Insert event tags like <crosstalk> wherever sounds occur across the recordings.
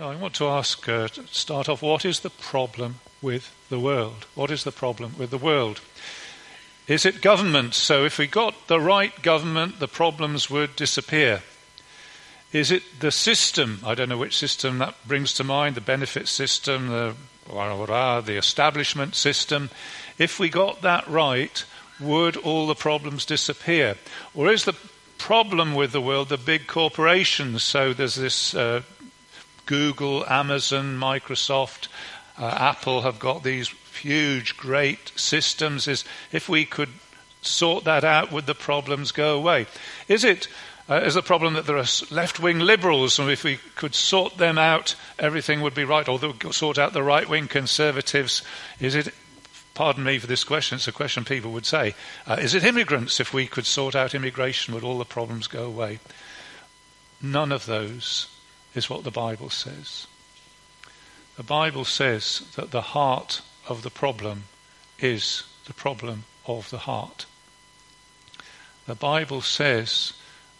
I want to ask, uh, to start off, what is the problem with the world? What is the problem with the world? Is it government? So if we got the right government, the problems would disappear. Is it the system? I don't know which system that brings to mind the benefit system, the, the establishment system. If we got that right, would all the problems disappear? Or is the problem with the world the big corporations? So there's this uh, Google, Amazon, Microsoft, uh, Apple have got these huge, great systems. Is if we could sort that out, would the problems go away? Is it uh, is the problem that there are left-wing liberals, and if we could sort them out, everything would be right? Or sort out the right-wing conservatives? Is it? Pardon me for this question. It's a question people would say. Uh, is it immigrants? If we could sort out immigration, would all the problems go away? None of those is what the Bible says. The Bible says that the heart of the problem is the problem of the heart. The Bible says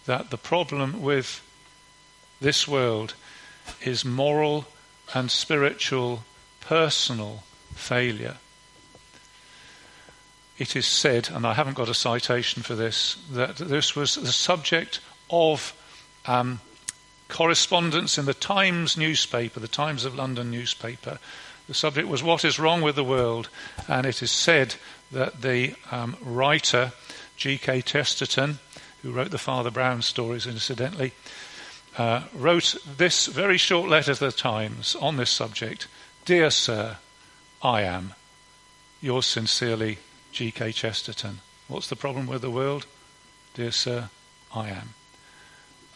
that the problem with this world is moral and spiritual personal failure. It is said, and I haven't got a citation for this, that this was the subject of um, correspondence in the Times newspaper, the Times of London newspaper. The subject was What is Wrong with the World? And it is said that the um, writer, G.K. Chesterton, who wrote the Father Brown stories, incidentally, uh, wrote this very short letter to the Times on this subject Dear Sir, I am. Yours sincerely, G.K. Chesterton. What's the problem with the world? Dear Sir, I am.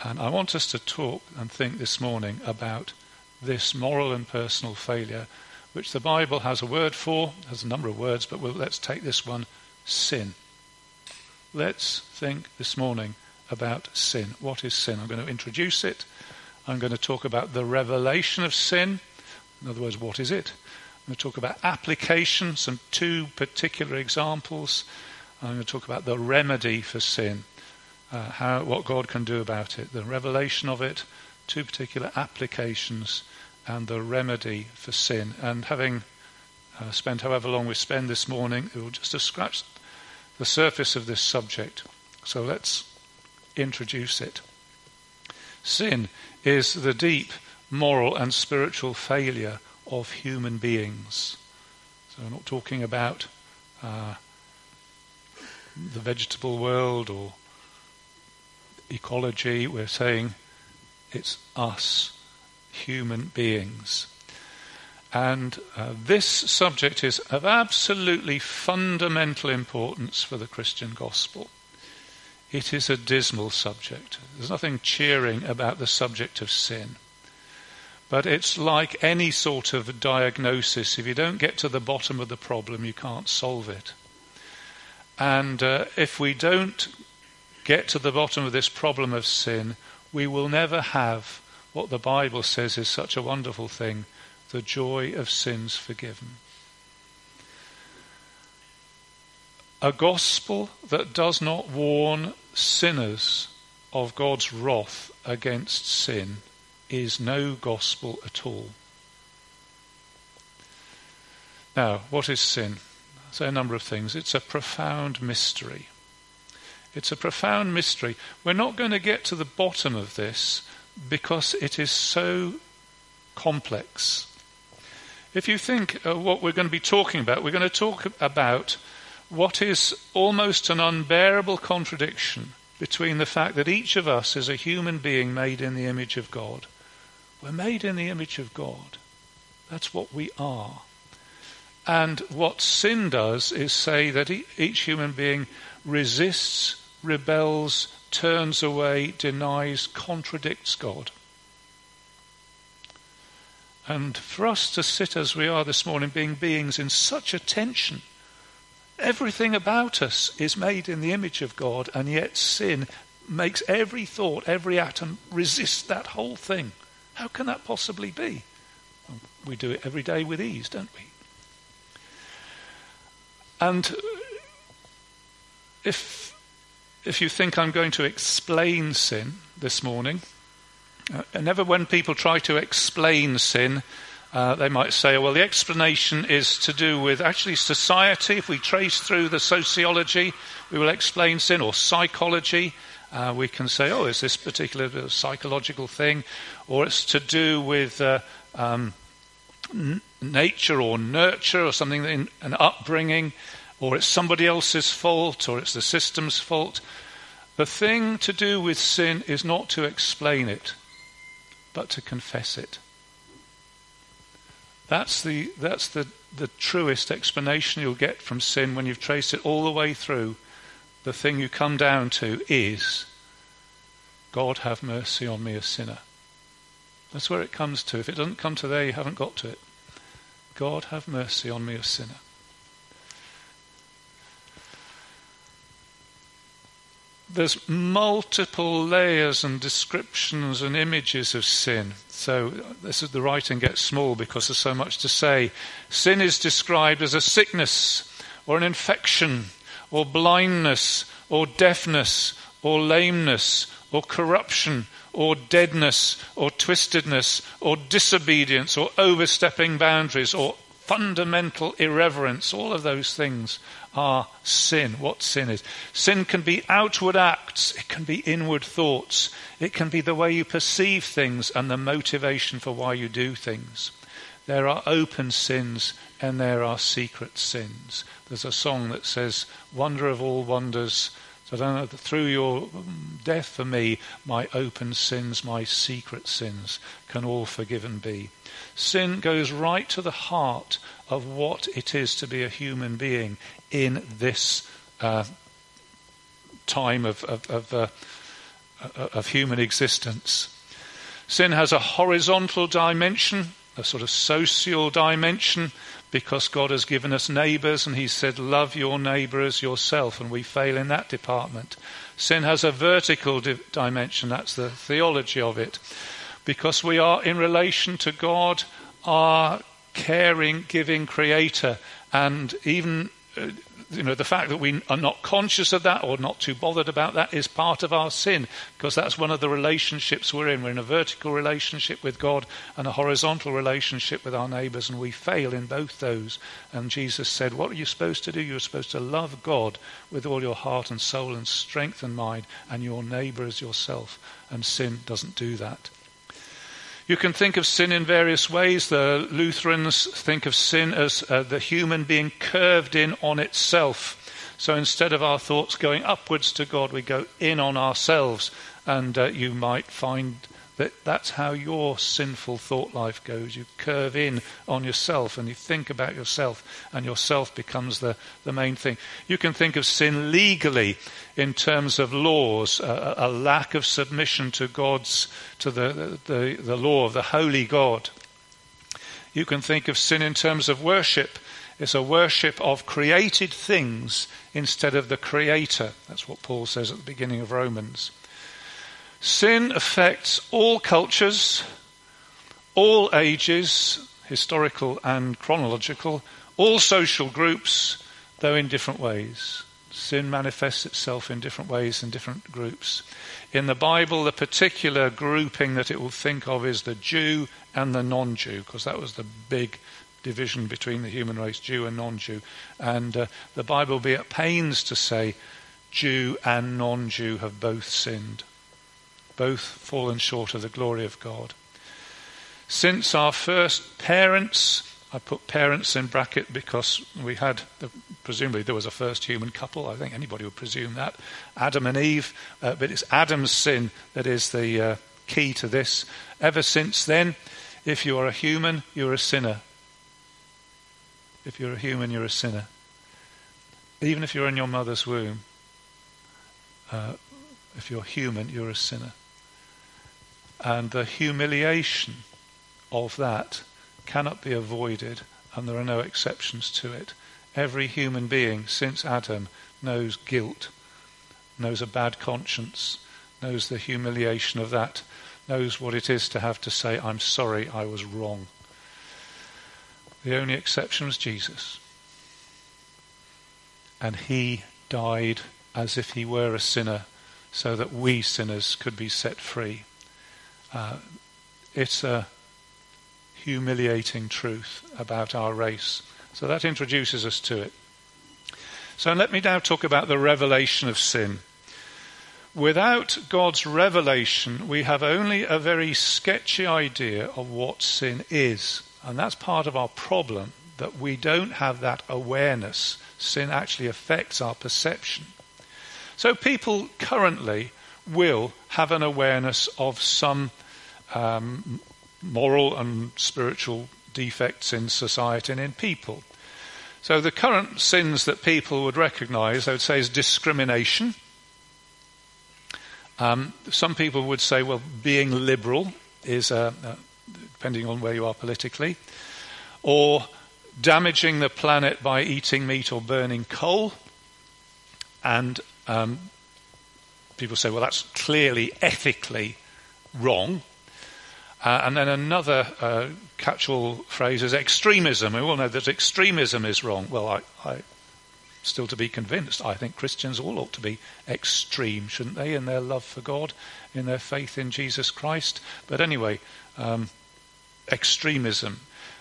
And I want us to talk and think this morning about this moral and personal failure, which the Bible has a word for, has a number of words, but we'll, let's take this one sin. Let's think this morning about sin. What is sin? I'm going to introduce it. I'm going to talk about the revelation of sin. In other words, what is it? I'm going to talk about application, some two particular examples. I'm going to talk about the remedy for sin uh, how, what God can do about it, the revelation of it, two particular applications, and the remedy for sin. And having uh, spent however long we spend this morning, it will just have scratched the surface of this subject. So let's introduce it. Sin is the deep moral and spiritual failure of human beings. So we're not talking about uh, the vegetable world or ecology, we're saying it's us, human beings. And uh, this subject is of absolutely fundamental importance for the Christian gospel. It is a dismal subject. There's nothing cheering about the subject of sin. But it's like any sort of diagnosis. If you don't get to the bottom of the problem, you can't solve it. And uh, if we don't get to the bottom of this problem of sin, we will never have what the Bible says is such a wonderful thing the joy of sins forgiven. A gospel that does not warn sinners of God's wrath against sin is no gospel at all. Now, what is sin? Say a number of things. It's a profound mystery. It's a profound mystery. We're not going to get to the bottom of this because it is so complex. If you think uh, what we're going to be talking about, we're going to talk about what is almost an unbearable contradiction between the fact that each of us is a human being made in the image of God. We're made in the image of God. That's what we are. And what sin does is say that each human being resists rebels, turns away, denies, contradicts God. And for us to sit as we are this morning, being beings in such a tension, everything about us is made in the image of God, and yet sin makes every thought, every atom resist that whole thing. How can that possibly be? We do it every day with ease, don't we? And if if you think I'm going to explain sin this morning, Uh, never when people try to explain sin, uh, they might say, well, the explanation is to do with actually society. If we trace through the sociology, we will explain sin, or psychology. Uh, we can say, oh, is this particular psychological thing? Or it's to do with uh, um, n- nature or nurture or something, in an upbringing, or it's somebody else's fault, or it's the system's fault. The thing to do with sin is not to explain it, but to confess it. That's the, that's the, the truest explanation you'll get from sin when you've traced it all the way through. The thing you come down to is God have mercy on me, a sinner. That's where it comes to. If it doesn't come to there, you haven't got to it. God have mercy on me, a sinner. There's multiple layers and descriptions and images of sin. So this is the writing gets small because there's so much to say. Sin is described as a sickness or an infection or blindness or deafness or lameness or corruption or deadness or twistedness or disobedience or overstepping boundaries or fundamental irreverence. All of those things are sin, what sin is. Sin can be outward acts, it can be inward thoughts, it can be the way you perceive things and the motivation for why you do things. There are open sins and there are secret sins. There's a song that says, Wonder of all wonders. Through your mm, death for me, my open sins, my secret sins can all forgiven be. Sin goes right to the heart of what it is to be a human being in this uh, time of, of, of, uh, of human existence. Sin has a horizontal dimension, a sort of social dimension, because God has given us neighbours and He said, Love your neighbour as yourself, and we fail in that department. Sin has a vertical di- dimension, that's the theology of it, because we are in relation to God, our caring, giving Creator, and even uh, you know, the fact that we are not conscious of that or not too bothered about that is part of our sin because that's one of the relationships we're in. We're in a vertical relationship with God and a horizontal relationship with our neighbours, and we fail in both those. And Jesus said, What are you supposed to do? You're supposed to love God with all your heart and soul and strength and mind, and your neighbour as yourself. And sin doesn't do that. You can think of sin in various ways. The Lutherans think of sin as uh, the human being curved in on itself. So instead of our thoughts going upwards to God, we go in on ourselves. And uh, you might find that that's how your sinful thought life goes. You curve in on yourself and you think about yourself, and yourself becomes the, the main thing. You can think of sin legally in terms of laws, a, a lack of submission to God's, to the, the, the law of the holy God. You can think of sin in terms of worship. It's a worship of created things instead of the Creator. That's what Paul says at the beginning of Romans. Sin affects all cultures, all ages, historical and chronological, all social groups, though in different ways. Sin manifests itself in different ways in different groups. In the Bible, the particular grouping that it will think of is the Jew and the non Jew, because that was the big division between the human race, Jew and non Jew. And uh, the Bible will be at pains to say Jew and non Jew have both sinned both fallen short of the glory of God. Since our first parents, I put parents in bracket because we had, the, presumably there was a first human couple. I think anybody would presume that. Adam and Eve. Uh, but it's Adam's sin that is the uh, key to this. Ever since then, if you are a human, you're a sinner. If you're a human, you're a sinner. Even if you're in your mother's womb, uh, if you're human, you're a sinner. And the humiliation of that cannot be avoided, and there are no exceptions to it. Every human being since Adam knows guilt, knows a bad conscience, knows the humiliation of that, knows what it is to have to say, I'm sorry, I was wrong. The only exception was Jesus. And he died as if he were a sinner so that we sinners could be set free. Uh, it's a humiliating truth about our race. So that introduces us to it. So let me now talk about the revelation of sin. Without God's revelation, we have only a very sketchy idea of what sin is. And that's part of our problem, that we don't have that awareness. Sin actually affects our perception. So people currently will have an awareness of some um, moral and spiritual defects in society and in people. So the current sins that people would recognize, I would say, is discrimination. Um, some people would say, well, being liberal is, uh, uh, depending on where you are politically, or damaging the planet by eating meat or burning coal. And um, people say, well, that's clearly ethically wrong. Uh, and then another uh, catch-all phrase is extremism. We all know that extremism is wrong. Well, I, I still to be convinced. I think Christians all ought to be extreme, shouldn't they, in their love for God, in their faith in Jesus Christ. But anyway, um, extremism.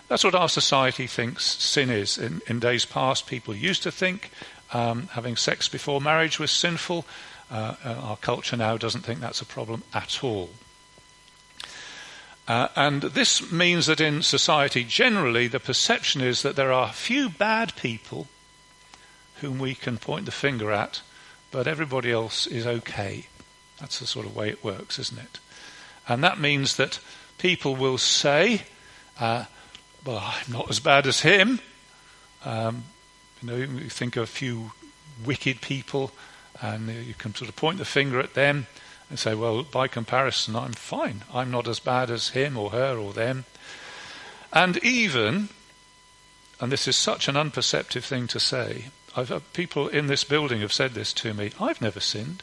That's what our society thinks sin is. In, in days past, people used to think um, having sex before marriage was sinful. Uh, uh our culture now doesn't think that's a problem at all. Uh, and this means that in society generally the perception is that there are few bad people whom we can point the finger at, but everybody else is okay. That's the sort of way it works, isn't it? And that means that people will say, uh, well, I'm not as bad as him. Um, you know, you think of a few wicked people and you can sort of point the finger at them and say, well, by comparison, I'm fine. I'm not as bad as him or her or them. And even, and this is such an unperceptive thing to say, I've people in this building have said this to me I've never sinned.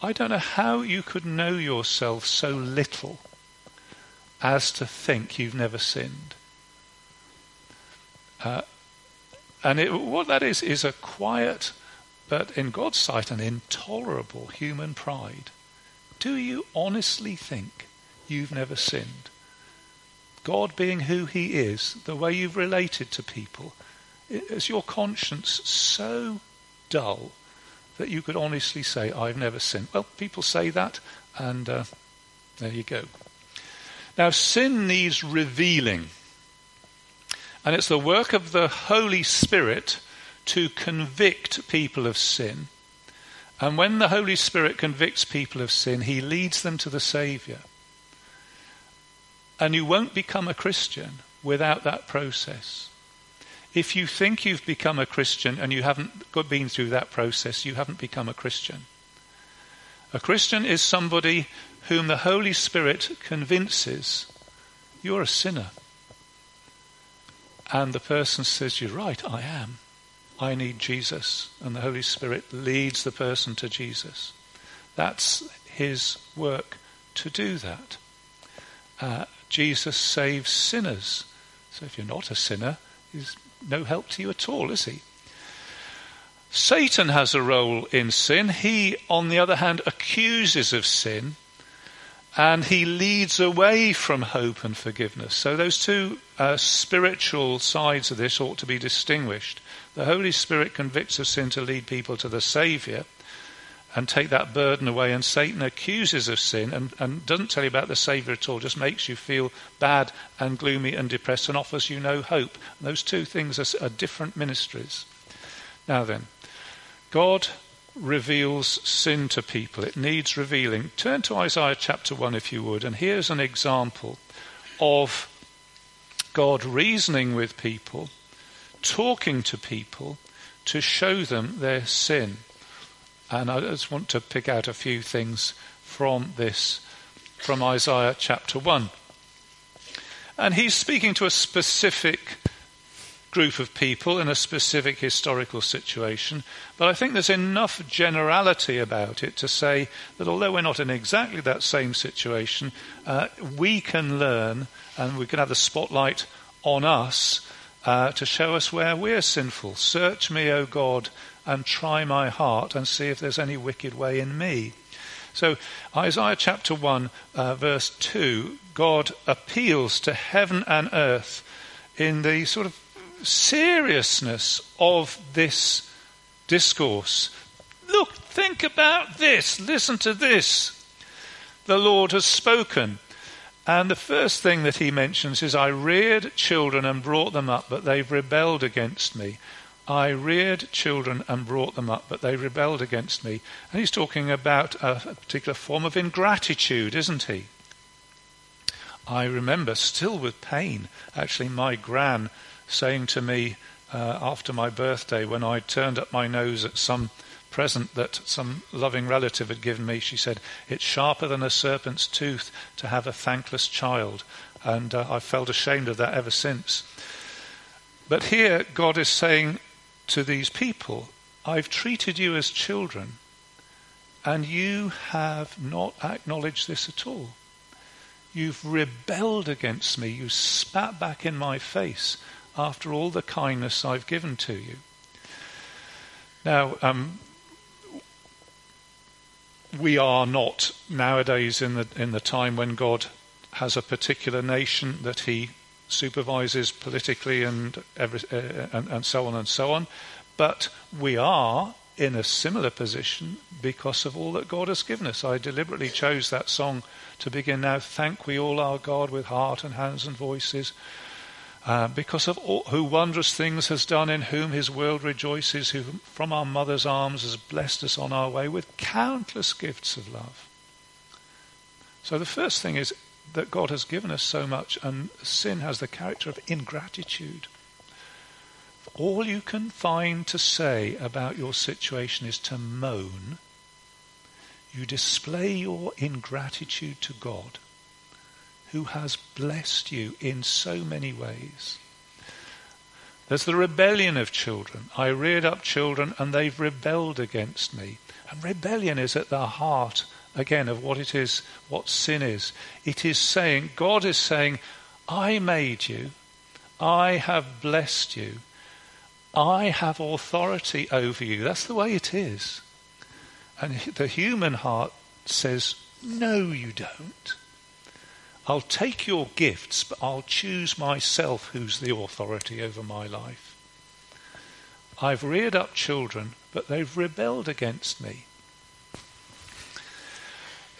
I don't know how you could know yourself so little as to think you've never sinned. Uh, and it, what that is, is a quiet but in God's sight, an intolerable human pride. Do you honestly think you've never sinned? God being who He is, the way you've related to people, is your conscience so dull that you could honestly say, I've never sinned? Well, people say that, and uh, there you go. Now, sin needs revealing. And it's the work of the Holy Spirit to convict people of sin. And when the Holy Spirit convicts people of sin, he leads them to the Saviour. And you won't become a Christian without that process. If you think you've become a Christian and you haven't been through that process, you haven't become a Christian. A Christian is somebody whom the Holy Spirit convinces you're a sinner. And the person says, You're right, I am. I need Jesus. And the Holy Spirit leads the person to Jesus. That's his work to do that. Uh, Jesus saves sinners. So if you're not a sinner, he's no help to you at all, is he? Satan has a role in sin. He, on the other hand, accuses of sin and he leads away from hope and forgiveness. So those two uh, spiritual sides of this ought to be distinguished. The Holy Spirit convicts of sin to lead people to the Saviour and take that burden away. And Satan accuses of sin and, and doesn't tell you about the Saviour at all, just makes you feel bad and gloomy and depressed and offers you no hope. And those two things are, are different ministries. Now then, God reveals sin to people. It needs revealing. Turn to Isaiah chapter 1 if you would, and here's an example of God reasoning with people talking to people to show them their sin. And I just want to pick out a few things from this, from Isaiah chapter 1. And he's speaking to a specific group of people in a specific historical situation, but I think there's enough generality about it to say that although we're not in exactly that same situation, uh, we can learn and we can have the spotlight on us uh, to show us where we're sinful. Search me, O God, and try my heart and see if there's any wicked way in me. So, Isaiah chapter 1, uh, verse 2, God appeals to heaven and earth in the sort of seriousness of this discourse. Look, think about this, listen to this. The Lord has spoken. And the first thing that he mentions is, I reared children and brought them up, but they've rebelled against me. I reared children and brought them up, but they rebelled against me. And he's talking about a, particular form of ingratitude, isn't he? I remember still with pain, actually, my gran saying to me uh, after my birthday when I turned up my nose at some present that some loving relative had given me, she said, It's sharper than a serpent's tooth to have a thankless child. And uh, I've felt ashamed of that ever since. But here, God is saying to these people, I've treated you as children, and you have not acknowledged this at all. You've rebelled against me. You spat back in my face after all the kindness I've given to you. Now, um, we are not nowadays in the in the time when God has a particular nation that He supervises politically and, every, uh, and, and so on and so on, but we are in a similar position because of all that God has given us. I deliberately chose that song to begin now. Thank we all our God with heart and hands and voices. Uh, because of all, who wondrous things has done, in whom his world rejoices, who from our mother's arms has blessed us on our way with countless gifts of love. So the first thing is that God has given us so much, and sin has the character of ingratitude. All you can find to say about your situation is to moan. You display your ingratitude to God who has blessed you in so many ways. There's the rebellion of children. I reared up children and they've rebelled against me. And rebellion is at the heart, again, of what it is, what sin is. It is saying, God is saying, I made you, I have blessed you, I have authority over you. That's the way it is. And the human heart says, No, you don't. I'll take your gifts, but I'll choose myself who's the authority over my life. I've reared up children, but they've rebelled against me.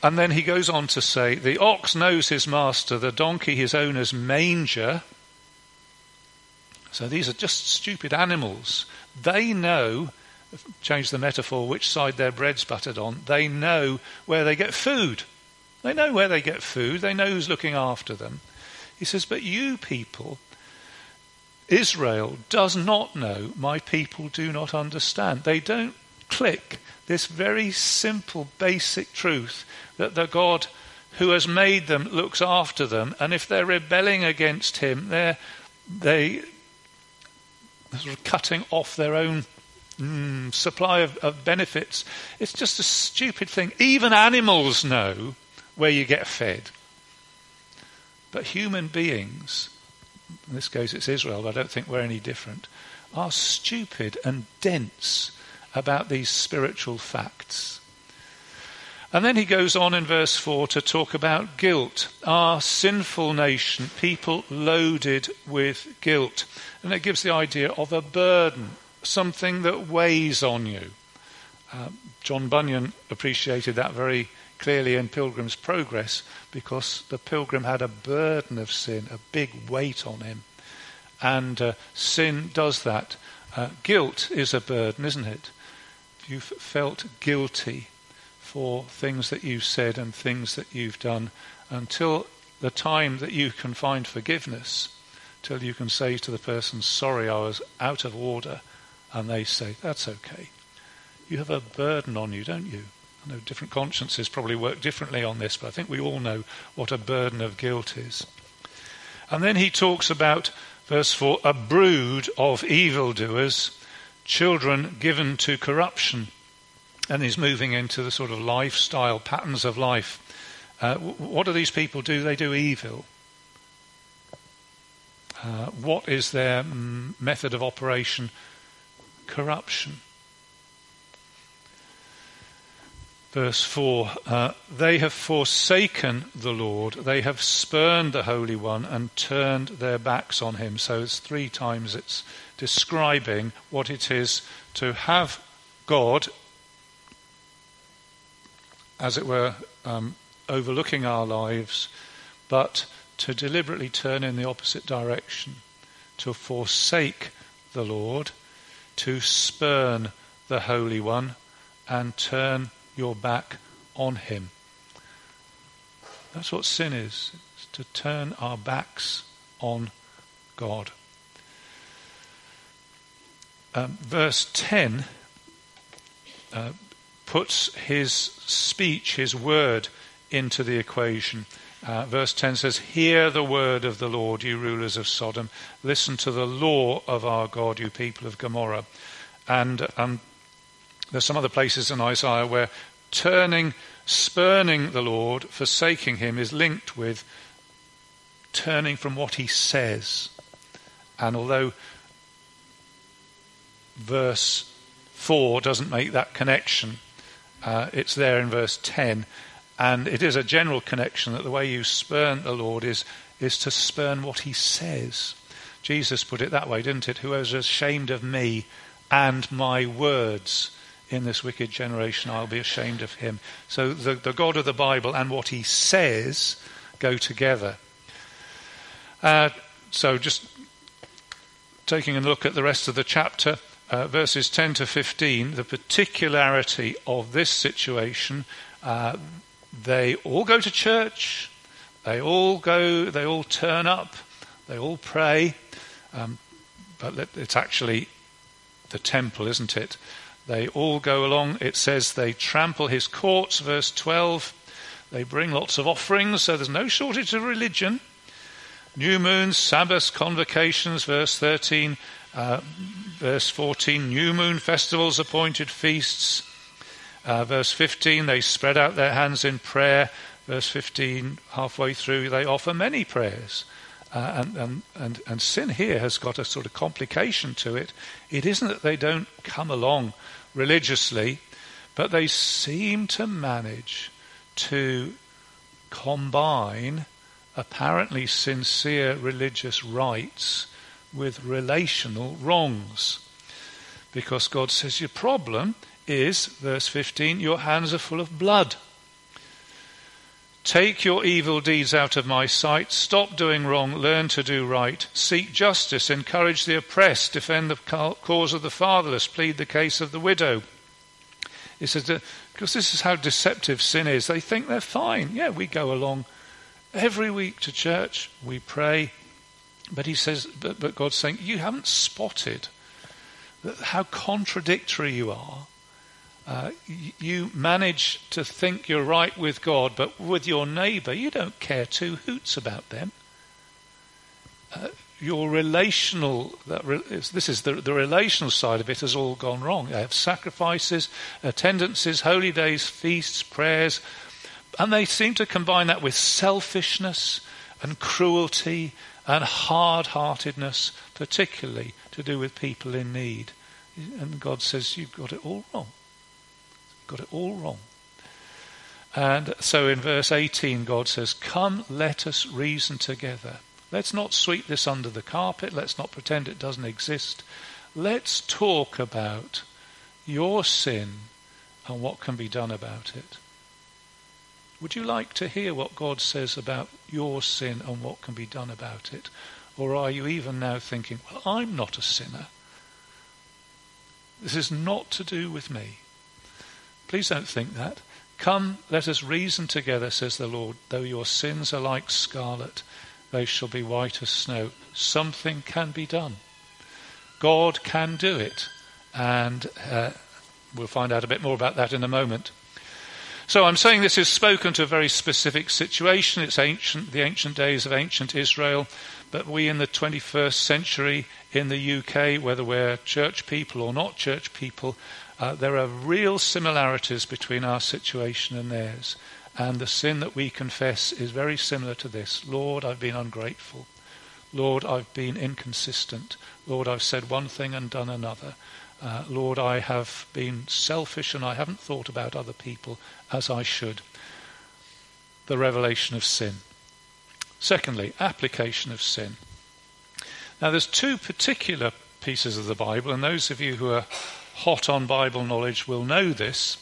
And then he goes on to say, The ox knows his master, the donkey his owner's manger. So these are just stupid animals. They know, change the metaphor, which side their bread's buttered on, they know where they get food. They know where they get food, they know who's looking after them. He says, But you people, Israel does not know, my people do not understand. They don't click this very simple, basic truth that the God who has made them looks after them, and if they're rebelling against him, they're they sort of cutting off their own mm, supply of, of benefits. It's just a stupid thing. Even animals know where you get fed. But human beings, in this case it's Israel, I don't think we're any different, are stupid and dense about these spiritual facts. And then he goes on in verse 4 to talk about guilt. Our sinful nation, people loaded with guilt. And it gives the idea of a burden, something that weighs on you. Uh, John Bunyan appreciated that very clearly in Pilgrim's Progress because the pilgrim had a burden of sin, a big weight on him. And uh, sin does that. Uh, guilt is a burden, isn't it? You've felt guilty for things that you've said and things that you've done until the time that you can find forgiveness, till you can say to the person, Sorry, I was out of order, and they say, That's okay. You have a burden on you, don't you? I know different consciences probably work differently on this, but I think we all know what a burden of guilt is. And then he talks about, verse 4, a brood of evildoers, children given to corruption. And he's moving into the sort of lifestyle patterns of life. Uh, what do these people do? They do evil. Uh, what is their mm, method of operation? Corruption. Verse 4 uh, They have forsaken the Lord, they have spurned the Holy One and turned their backs on him. So it's three times it's describing what it is to have God, as it were, um, overlooking our lives, but to deliberately turn in the opposite direction, to forsake the Lord, to spurn the Holy One, and turn your back on Him. That's what sin is. It's to turn our backs on God. Um, verse 10 uh, puts his speech, his word, into the equation. Uh, verse 10 says, Hear the word of the Lord, you rulers of Sodom. Listen to the law of our God, you people of Gomorrah. And um, there's some other places in Isaiah where turning, spurning the Lord, forsaking him, is linked with turning from what he says. And although verse 4 doesn't make that connection, uh, it's there in verse 10. And it is a general connection that the way you spurn the Lord is, is to spurn what he says. Jesus put it that way, didn't it? Whoever is ashamed of me and my words in this wicked generation, I'll be ashamed of him. So the, the God of the Bible and what he says go together. Uh, so just taking a look at the rest of the chapter, uh, verses 10 to 15, the particularity of this situation, uh, they all go to church, they all go, they all turn up, they all pray, um, but it's actually the temple, isn't it? They all go along. It says they trample his courts, verse 12. They bring lots of offerings, so there's no shortage of religion. New moons, Sabbaths, convocations, verse 13. Uh, verse 14, new moon festivals, appointed feasts. Uh, verse 15, they spread out their hands in prayer. Verse 15, halfway through, they offer many prayers. Uh, and, and, and, and sin here has got a sort of complication to it. It isn't that they don't come along religiously, but they seem to manage to combine apparently sincere religious rites with relational wrongs. Because God says your problem is, verse 15, your hands are full of blood. Take your evil deeds out of my sight. Stop doing wrong. Learn to do right. Seek justice. Encourage the oppressed. Defend the cause of the fatherless. Plead the case of the widow. He says, because this is how deceptive sin is. They think they're fine. Yeah, we go along every week to church. We pray. But he says, but, but God's saying, you haven't spotted how contradictory you are uh, you manage to think you're right with God, but with your neighbour, you don't care two hoots about them. Uh, your relational, this is the, the relational side of it, has all gone wrong. They have sacrifices, attendances, holy days, feasts, prayers, and they seem to combine that with selfishness and cruelty and hard heartedness, particularly to do with people in need. And God says, You've got it all wrong. Got it all wrong. And so in verse 18, God says, Come, let us reason together. Let's not sweep this under the carpet. Let's not pretend it doesn't exist. Let's talk about your sin and what can be done about it. Would you like to hear what God says about your sin and what can be done about it? Or are you even now thinking, well, I'm not a sinner? This is not to do with me. Please don't think that. Come, let us reason together, says the Lord. Though your sins are like scarlet, they shall be white as snow. Something can be done. God can do it. And uh, we'll find out a bit more about that in a moment. So I'm saying this is spoken to a very specific situation. It's ancient, the ancient days of ancient Israel. But we in the 21st century in the UK, whether we're church people or not church people, uh, there are real similarities between our situation and theirs. And the sin that we confess is very similar to this Lord, I've been ungrateful. Lord, I've been inconsistent. Lord, I've said one thing and done another. uh, Lord, I have been selfish and I haven't thought about other people as I should. The revelation of sin. Secondly, application of sin. Now, there's two particular pieces of the Bible, and those of you who are hot on Bible knowledge will know this.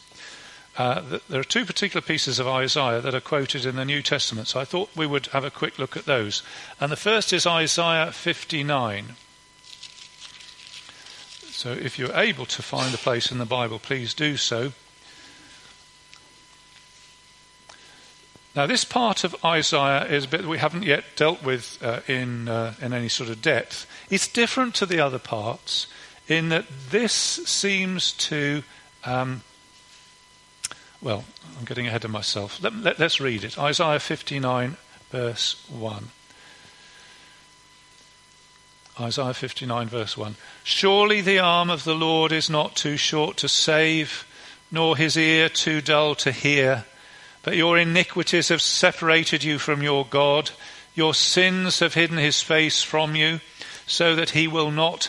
Uh, there are two particular pieces of Isaiah that are quoted in the New Testament, so I thought we would have a quick look at those. And the first is Isaiah 59. So if you're able to find a place in the Bible, please do so. Now, this part of Isaiah is a bit that we haven't yet dealt with uh, in, uh, in any sort of depth. It's different to the other parts in that this seems to. Um, well, I'm getting ahead of myself. Let, let, let's read it Isaiah 59, verse 1. Isaiah 59, verse 1. Surely the arm of the Lord is not too short to save, nor his ear too dull to hear. But your iniquities have separated you from your God. Your sins have hidden his face from you, so that he will not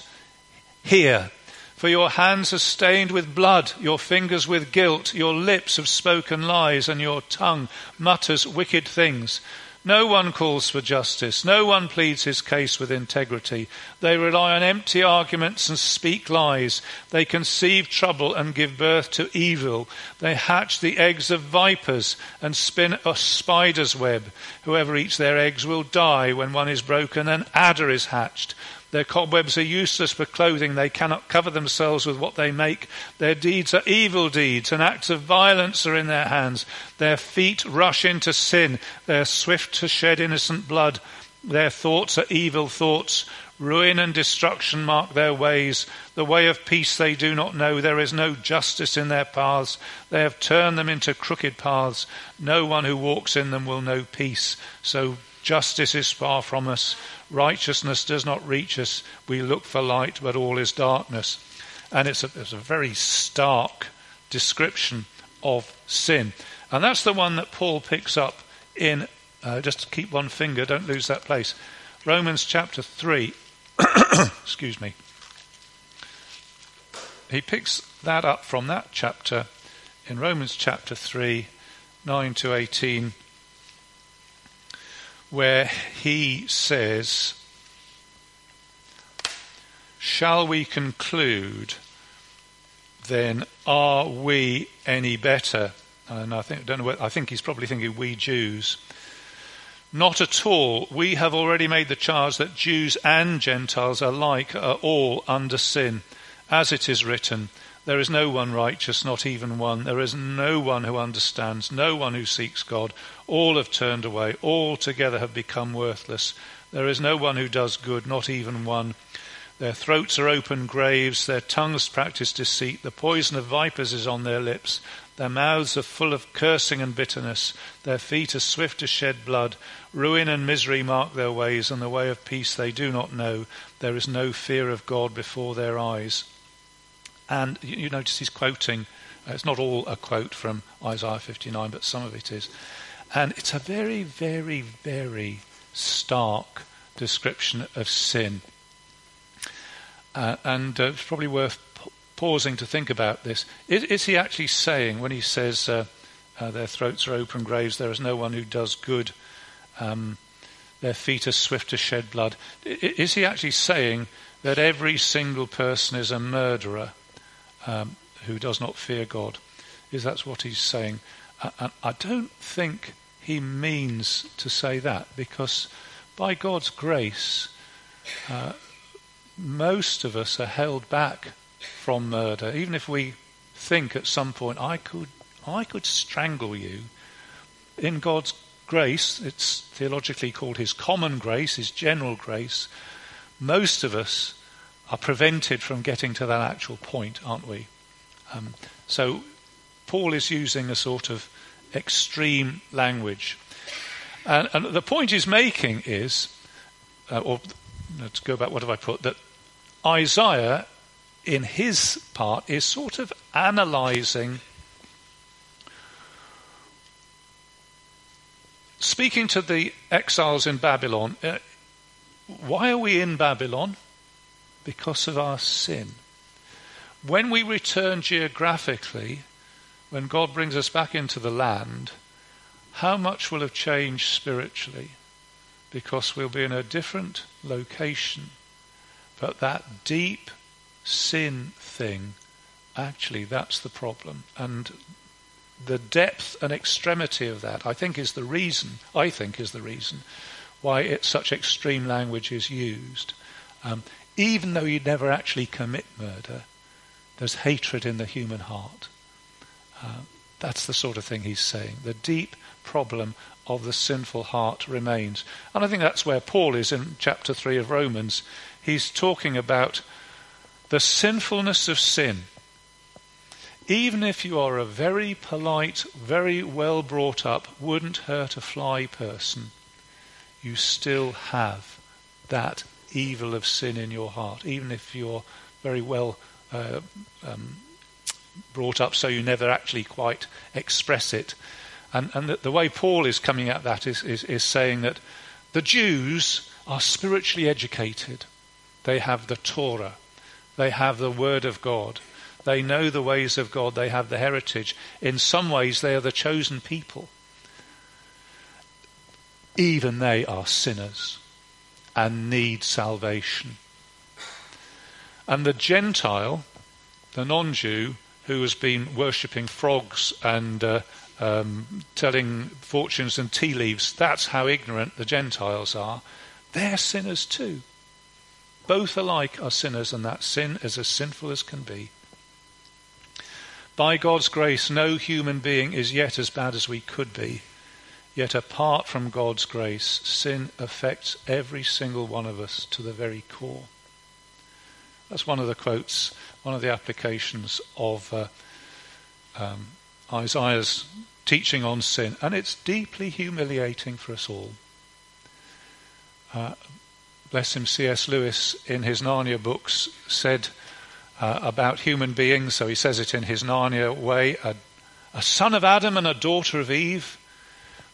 hear. For your hands are stained with blood, your fingers with guilt, your lips have spoken lies, and your tongue mutters wicked things. No one calls for justice. No one pleads his case with integrity. They rely on empty arguments and speak lies. They conceive trouble and give birth to evil. They hatch the eggs of vipers and spin a spider's web. Whoever eats their eggs will die. When one is broken, an adder is hatched. Their cobwebs are useless for clothing. They cannot cover themselves with what they make. Their deeds are evil deeds, and acts of violence are in their hands. Their feet rush into sin. They are swift to shed innocent blood. Their thoughts are evil thoughts. Ruin and destruction mark their ways. The way of peace they do not know. There is no justice in their paths. They have turned them into crooked paths. No one who walks in them will know peace. So justice is far from us. Righteousness does not reach us. We look for light, but all is darkness. And it's a, it's a very stark description of sin. And that's the one that Paul picks up in, uh, just keep one finger, don't lose that place. Romans chapter 3. <coughs> Excuse me. He picks that up from that chapter in Romans chapter 3, 9 to 18 where he says, Shall we conclude then, are we any better? And I think, don't know I think he's probably thinking we Jews. Not at all. We have already made the charge that Jews and Gentiles alike are all under sin. As it is written, there is no one righteous, not even one. There is no one who understands, no one who seeks God. All have turned away, all together have become worthless. There is no one who does good, not even one. Their throats are open graves, their tongues practice deceit, the poison of vipers is on their lips, their mouths are full of cursing and bitterness, their feet are swift to shed blood, ruin and misery mark their ways, and the way of peace they do not know. There is no fear of God before their eyes. And you notice he's quoting, uh, it's not all a quote from Isaiah 59, but some of it is. And it's a very, very, very stark description of sin. Uh, and uh, it's probably worth p- pausing to think about this. Is, is, he actually saying, when he says uh, uh, their throats are open graves, there is no one who does good, um, their feet are swift to shed blood, is he actually saying that every single person is a murderer um, who does not fear God. Is that's what he's saying? And I don't think he means to say that because by God's grace, uh, most of us are held back from murder. Even if we think at some point, I could, I could strangle you. In God's grace, it's theologically called His common grace, His general grace. Most of us are prevented from getting to that actual point, aren't we? Um, so Paul is using a sort of extreme language. And, and the point he's making is, uh, or let's go back, what have I put? That Isaiah, in his part, is sort of analyzing, speaking to the exiles in Babylon. Uh, why are we in Babylon? Because of our sin. when we return geographically, when God brings us back into the land, how much will have changed spiritually? Because we'll be in a different location. But that deep sin thing, actually, that's the problem. And the depth and extremity of that, I think, is the reason, I think, is the reason why such extreme language is used. Um, even though you never actually commit murder, there's hatred in the human heart. Uh, that's the sort of thing he's saying. The deep problem of the sinful heart remains. And I think that's where Paul is in chapter 3 of Romans. He's talking about the sinfulness of sin. Even if you are a very polite, very well brought up, wouldn't hurt a fly person, you still have that evil of sin in your heart, even if you're very well uh, um, brought up so you never actually quite express it. And, and the, the way Paul is coming at that is, is, is saying that the Jews are spiritually educated. They have the Torah, they have the Word of God, they know the ways of God, they have the heritage. In some ways, they are the chosen people. Even they are sinners and need salvation. And the Gentile, the non Jew, who has been worshipping frogs and uh, um, telling fortunes and tea leaves, that's how ignorant the Gentiles are. They're sinners too. Both alike are sinners, and that sin is as sinful as can be. By God's grace, no human being is yet as bad as we could be. Yet apart from God's grace, sin affects every single one of us to the very core. That's one of the quotes, one of the applications of uh, um, Isaiah's teaching on sin, and it's deeply humiliating for us all. Uh, bless him, C.S. Lewis, in his Narnia books, said uh, about human beings, so he says it in his Narnia way a, a son of Adam and a daughter of Eve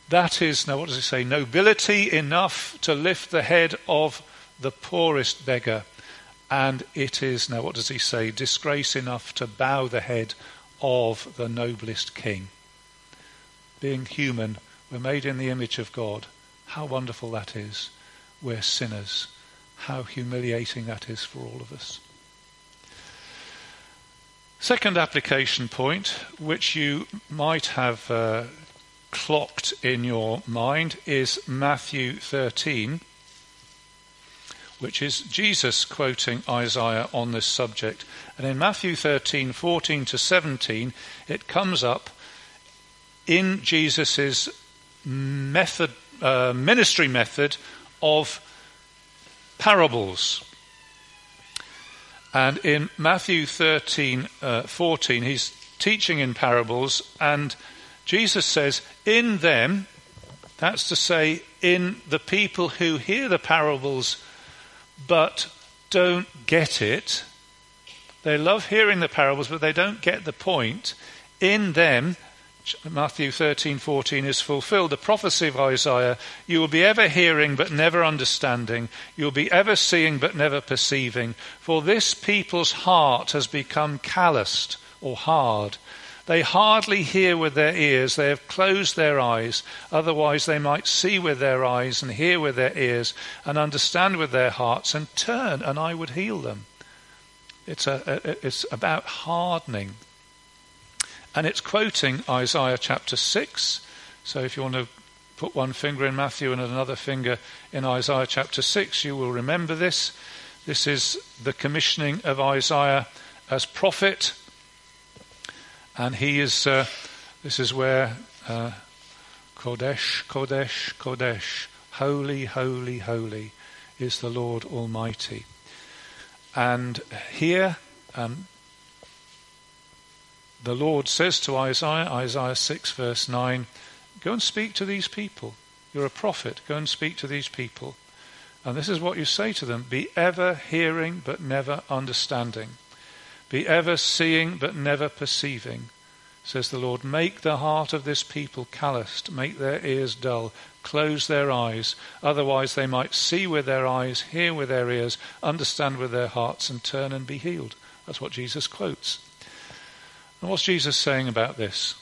that is, now what does he say? Nobility enough to lift the head of the poorest beggar. And it is, now what does he say? Disgrace enough to bow the head of the noblest king. Being human, we're made in the image of God. How wonderful that is. We're sinners. How humiliating that is for all of us. Second application point, which you might have uh, clocked in your mind is Matthew 13, which is Jesus quoting Isaiah on this subject. And in Matthew 13, 14 to 17, it comes up in Jesus' method, uh, ministry method of parables. And in Matthew 13, uh, 14, he's teaching in parables and Jesus says, in them, that's to say, in the people who hear the parables but don't get it, they love hearing the parables, but they don't get the point. In them, Matthew 13:14 is fulfilled. The prophecy of Isaiah: "You will be ever hearing but never understanding; you will be ever seeing but never perceiving. For this people's heart has become calloused or hard. They hardly hear with their ears, they have closed their eyes, otherwise they might see with their eyes and hear with their ears and understand with their hearts and turn, and I would heal them. It's, a, it's about hardening. And it's quoting Isaiah chapter 6. So if you want to put one finger in Matthew and another finger in Isaiah chapter 6, you will remember this. This is the commissioning of Isaiah as prophet and he is, uh, this is where uh, Kodesh, Kodesh, Kodesh, holy, holy, holy is the Lord Almighty. And here, um, the Lord says to Isaiah, Isaiah 6, verse 9, Go and speak to these people. You're a prophet. Go and speak to these people. And this is what you say to them Be ever hearing, but never understanding. Be ever seeing but never perceiving, says the Lord. Make the heart of this people calloused, make their ears dull, close their eyes, otherwise they might see with their eyes, hear with their ears, understand with their hearts, and turn and be healed. That's what Jesus quotes. And what's Jesus saying about this?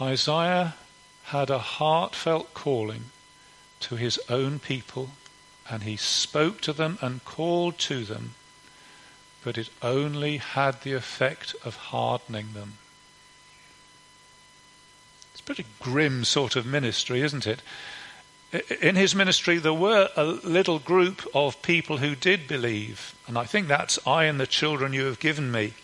Isaiah had a heartfelt calling to his own people, and he spoke to them and called to them, but it only had the effect of hardening them. It's a pretty grim sort of ministry, isn't it? In his ministry, there were a little group of people who did believe, and I think that's I and the children you have given me.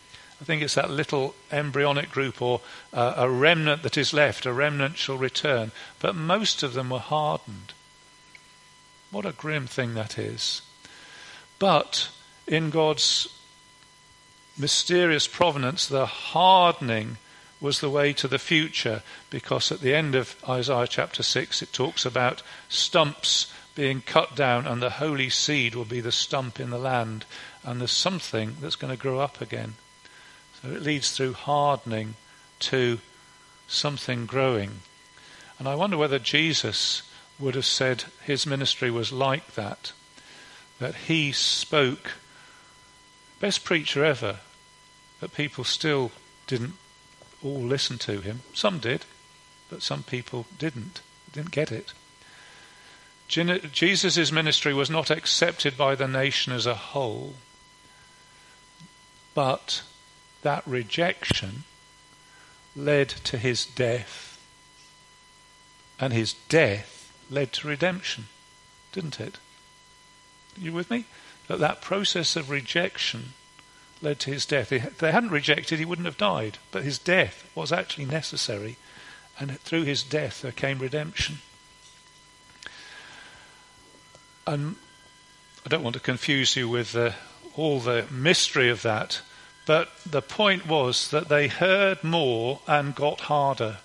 I think it's that little embryonic group or uh, a remnant that is left, a remnant shall return. But most of them were hardened. What a grim thing that is. But in God's mysterious providence, the hardening was the way to the future because at the end of Isaiah chapter 6 it talks about stumps being cut down and the holy seed will be the stump in the land and there's something that's going to grow up again. So it leads through hardening to something growing. And I wonder whether Jesus would have said his ministry was like that, that he spoke, best preacher ever, but people still didn't all listen to him. Some did, but some people didn't, didn't get it. Jesus' ministry was not accepted by the nation as a whole, but that rejection led to his death. And his death led to redemption, didn't it? Are you with me? That that process of rejection led to his death. If they hadn't rejected, he wouldn't have died. But his death was actually necessary, and through his death there came redemption. And I don't want to confuse you with uh, all the mystery of that, but the point was that they heard more and got harder.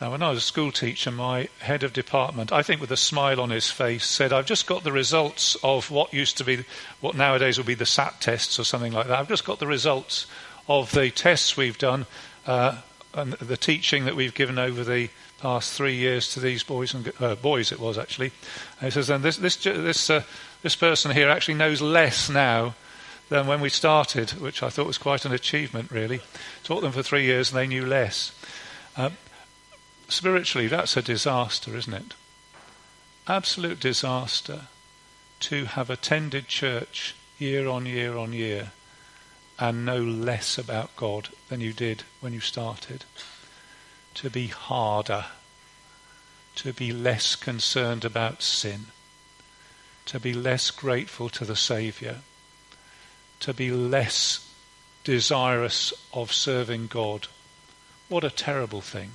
Now, when I was a school teacher, my head of department, I think with a smile on his face, said, I've just got the results of what used to be, what nowadays will be the SAT tests or something like that. I've just got the results of the tests we've done uh, and the teaching that we've given over the past three years to these boys and uh, boys, it was actually. And he says, and this, this, this uh, this person here actually knows less now than when we started, which I thought was quite an achievement, really. Taught them for three years and they knew less. Uh, spiritually, that's a disaster, isn't it? Absolute disaster to have attended church year on year on year and know less about God than you did when you started. To be harder, to be less concerned about sin to be less grateful to the Saviour, to be less desirous of serving God. What a terrible thing.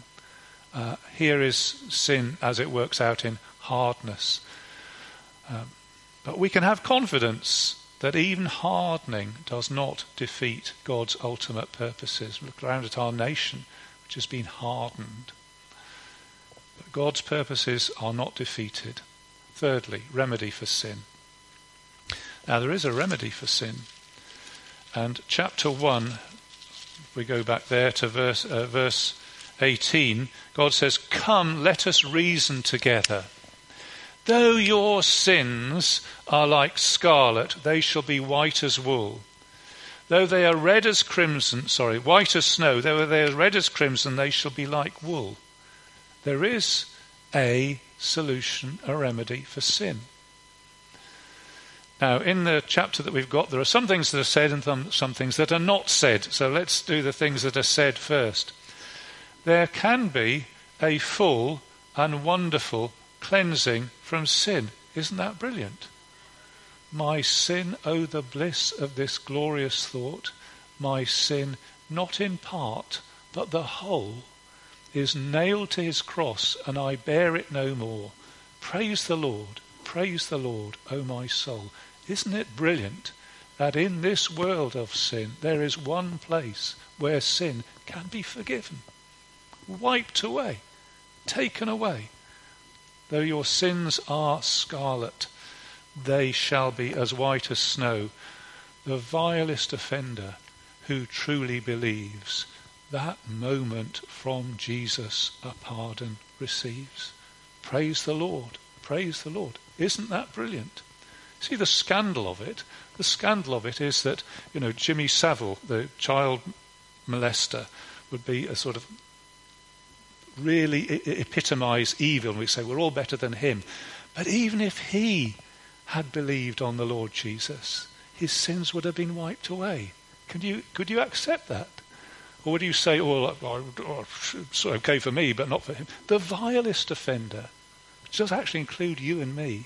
Uh, here is sin as it works out in hardness. Um, but we can have confidence that even hardening does not defeat God's ultimate purposes. Look around at our nation, which has been hardened. But God's purposes are not defeated. Thirdly, remedy for sin. Now, there is a remedy for sin. And chapter 1, we go back there to verse, uh, verse 18, God says, Come, let us reason together. Though your sins are like scarlet, they shall be white as wool. Though they are red as crimson, sorry, white as snow, though they are red as crimson, they shall be like wool. There is a solution, a remedy for sin. Now, in the chapter that we've got, there are some things that are said and some things that are not said. So let's do the things that are said first. There can be a full and wonderful cleansing from sin. Isn't that brilliant? My sin, oh, the bliss of this glorious thought. My sin, not in part, but the whole is nailed to his cross, and I bear it no more. Praise the Lord, praise the Lord, O my soul. Isn't it brilliant that in this world of sin there is one place where sin can be forgiven, wiped away, taken away? Though your sins are scarlet, they shall be as white as snow. The vilest offender who truly believes that moment from Jesus a pardon receives. Praise the Lord. Praise the Lord. Isn't that brilliant? See the scandal of it? The scandal of it is that, you know, Jimmy Savile, the child molester, would be a sort of really epitomize evil. And we say we're all better than him. But even if he had believed on the Lord Jesus, his sins would have been wiped away. Can you, could you accept that? Or would you say, oh, it's okay for me, but not for him? The vilest offender, which does actually include you and me,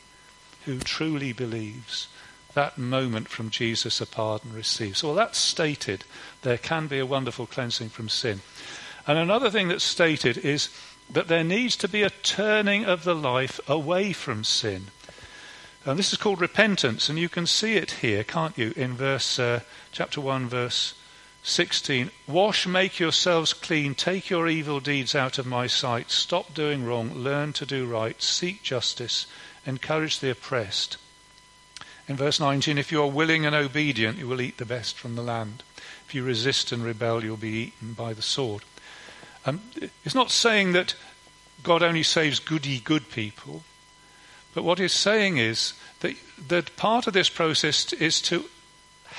who truly believes that moment from Jesus a pardon receives. So well, that's stated. There can be a wonderful cleansing from sin. And another thing that's stated is that there needs to be a turning of the life away from sin. And this is called repentance, and you can see it here, can't you, in verse uh, chapter 1, verse 16. Wash, make yourselves clean, take your evil deeds out of my sight, stop doing wrong, learn to do right, seek justice, encourage the oppressed. In verse 19, if you are willing and obedient, you will eat the best from the land. If you resist and rebel, you'll be eaten by the sword. Um, it's not saying that God only saves goody good people, but what he's saying is that, that part of this process is to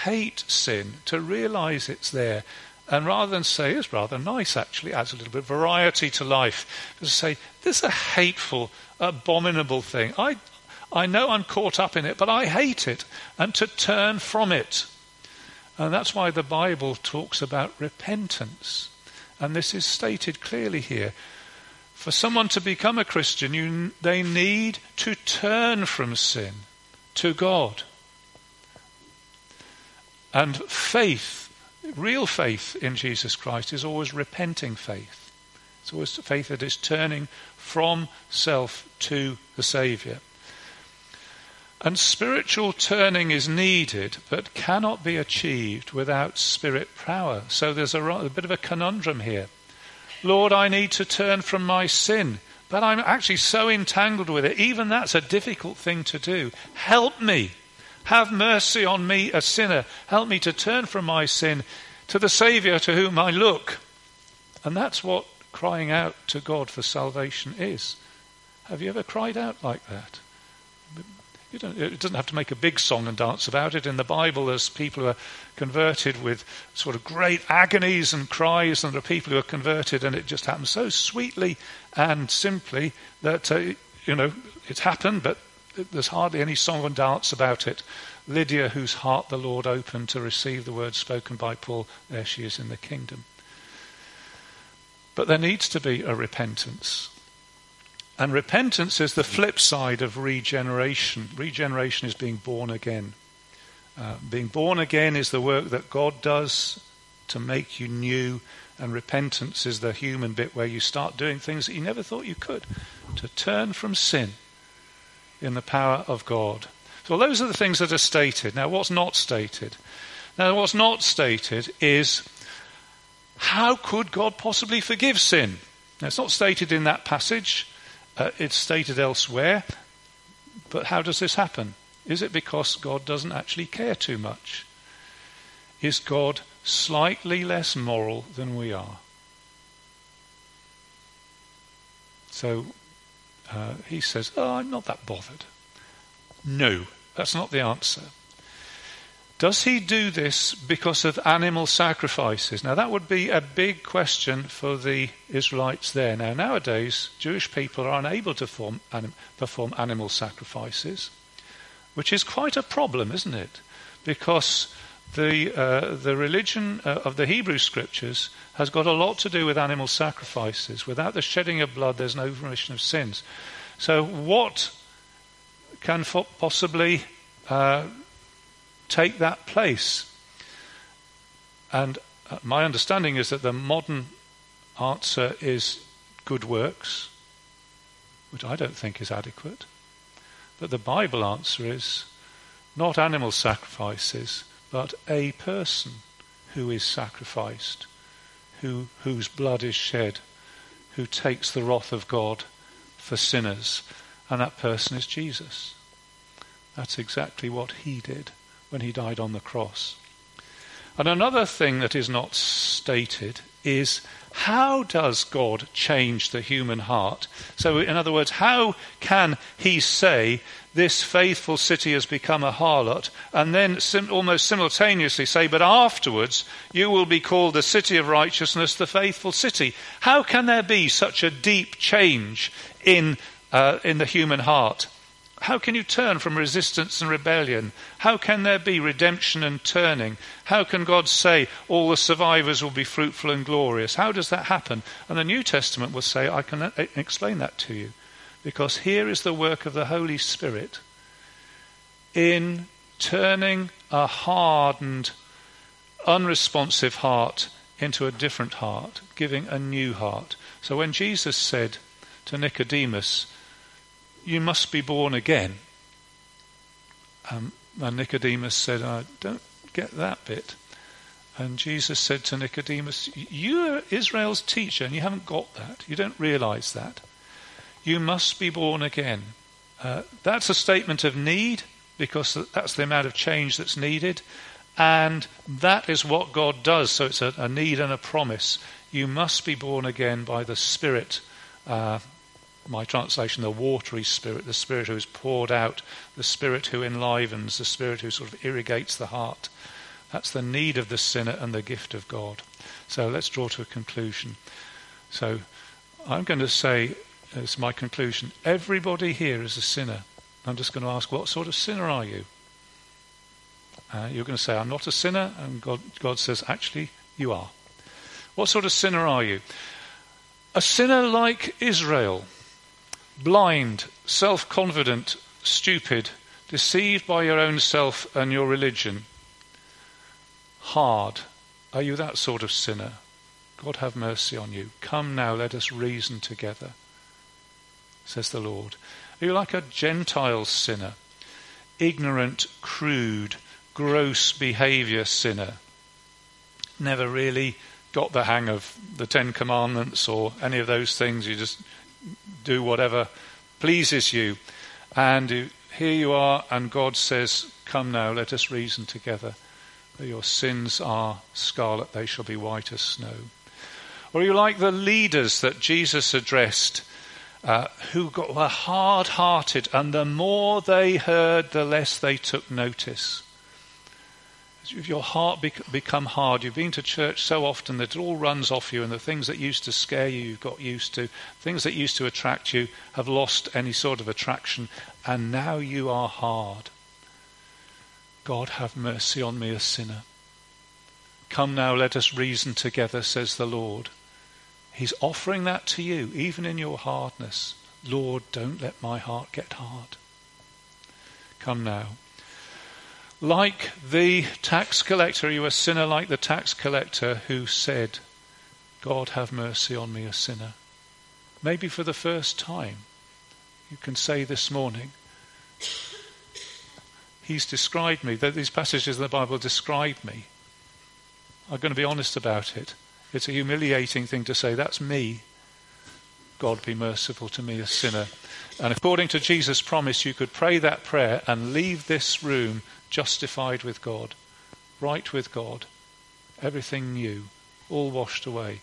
hate sin, to realize it's there, and rather than say it's rather nice, actually adds a little bit of variety to life, to say this is a hateful, abominable thing. I, I know I'm caught up in it, but I hate it, and to turn from it. And that's why the Bible talks about repentance. And this is stated clearly here. For someone to become a Christian, you, they need to turn from sin to God. And faith, real faith in Jesus Christ, is always repenting faith. It's always faith that is turning from self to the Saviour. And spiritual turning is needed, but cannot be achieved without spirit power. So there's a, a, bit of a conundrum here. Lord, I need to turn from my sin, but I'm actually so entangled with it. Even that's a difficult thing to do. Help me. Have mercy on me, a sinner. Help me to turn from my sin to the Saviour to whom I look. And that's what crying out to God for salvation is. Have you ever cried out like that? It doesn't have to make a big song and dance about it. In the Bible, there's people who are converted with sort of great agonies and cries, and there are people who are converted, and it just happens so sweetly and simply that, uh, you know, it's happened, but there's hardly any song and dance about it. Lydia, whose heart the Lord opened to receive the words spoken by Paul, there she is in the kingdom. But there needs to be a repentance. And repentance is the flip side of regeneration. Regeneration is being born again. Uh, being born again is the work that God does to make you new, and repentance is the human bit where you start doing things that you never thought you could, to turn from sin in the power of God. So those are the things that are stated. Now, what's not stated? Now, what's not stated is how could God possibly forgive sin? Now, it's not stated in that passage. Uh, it's stated elsewhere. But how does this happen? Is it because God doesn't actually care too much? Is God slightly less moral than we are? So uh, he says, Oh, I'm not that bothered. No, that's not the answer. Does he do this because of animal sacrifices? Now, that would be a big question for the Israelites there. Now, nowadays, Jewish people are unable to form, anim, perform animal sacrifices, which is quite a problem, isn't it? Because the, uh, the religion uh, of the Hebrew scriptures has got a lot to do with animal sacrifices. Without the shedding of blood, there's no remission of sins. So, what can possibly uh, take that place. And uh, my understanding is that the modern answer is good works, which I don't think is adequate. But the Bible answer is not animal sacrifices, but a person who is sacrificed, who, whose blood is shed, who takes the wrath of God for sinners, and that person is Jesus. That's exactly what he did when he died on the cross. And another thing that is not stated is how does God change the human heart? So, in other words, how can He say this faithful city has become a harlot, and then sim- almost simultaneously say, but afterwards you will be called the city of righteousness, the faithful city? How can there be such a deep change in, uh, in the human heart? How can you turn from resistance and rebellion? How can there be redemption and turning? How can God say all the survivors will be fruitful and glorious? How does that happen? And the New Testament will say, I can explain that to you. Because here is the work of the Holy Spirit in turning a hardened, unresponsive heart into a different heart, giving a new heart. So when Jesus said to Nicodemus, you must be born again. Um, and Nicodemus said, I don't get that bit. And Jesus said to Nicodemus, You are Israel's teacher, and you haven't got that. You don't realize that. You must be born again. Uh, that's a statement of need, because that's the amount of change that's needed. And that is what God does. So it's a, a need and a promise. You must be born again by the Spirit uh, my translation, the watery spirit, the spirit who is poured out, the spirit who enlivens, the spirit who sort of irrigates the heart. That's the need of the sinner and the gift of God. So let's draw to a conclusion. So I'm going to say, as my conclusion, everybody here is a sinner. I'm just going to ask, what sort of sinner are you? Uh, you're going to say, I'm not a sinner, and God, God says, actually, you are. What sort of sinner are you? A sinner like Israel blind, self confident, stupid, deceived by your own self and your religion. Hard. Are you that sort of sinner? God have mercy on you. Come now, let us reason together, says the Lord. Are you like a Gentile sinner? Ignorant, crude, gross behavior sinner? Never really got the hang of the Ten Commandments or any of those things. You just do whatever pleases you. And here you are, and God says, Come now, let us reason together. Your sins are scarlet, they shall be white as snow. Or you like the leaders that Jesus addressed, uh, who got, were hard hearted, and the more they heard, the less they took notice if your heart bec- become hard, you've been to church so often that it all runs off you, and the things that used to scare you, you've got used to. Things that used to attract you have lost any sort of attraction, and now you are hard. God, have mercy on me, a sinner. Come now, let us reason together, says the Lord. He's offering that to you, even in your hardness. Lord, don't let my heart get hard. Come now. Like the tax collector, are you a sinner like the tax collector who said, God have mercy on me, a sinner. Maybe for the first time, you can say this morning, He's described me, these passages in the Bible describe me. I'm going to be honest about it. It's a humiliating thing to say, that's me. God be merciful to me, a sinner. And according to Jesus' promise, you could pray that prayer and leave this room justified with God, right with God, everything new, all washed away.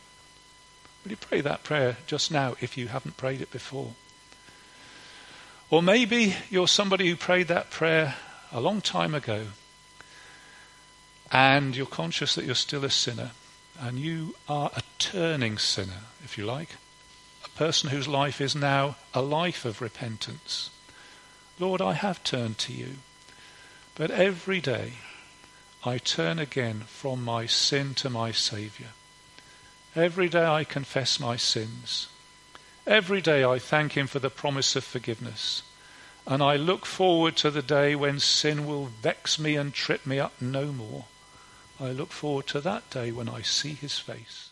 Will you pray that prayer just now if you haven't prayed it before? Or maybe you're somebody who prayed that prayer a long time ago and you're conscious that you're still a sinner and you are a turning sinner, if you like, a person whose life is now a life of repentance. Lord, I have turned to you. But every day I turn again from my sin to my Saviour. Every day I confess my sins. Every day I thank Him for the promise of forgiveness. And I look forward to the day when sin will vex me and trip me up no more. I look forward to that day when I see His face.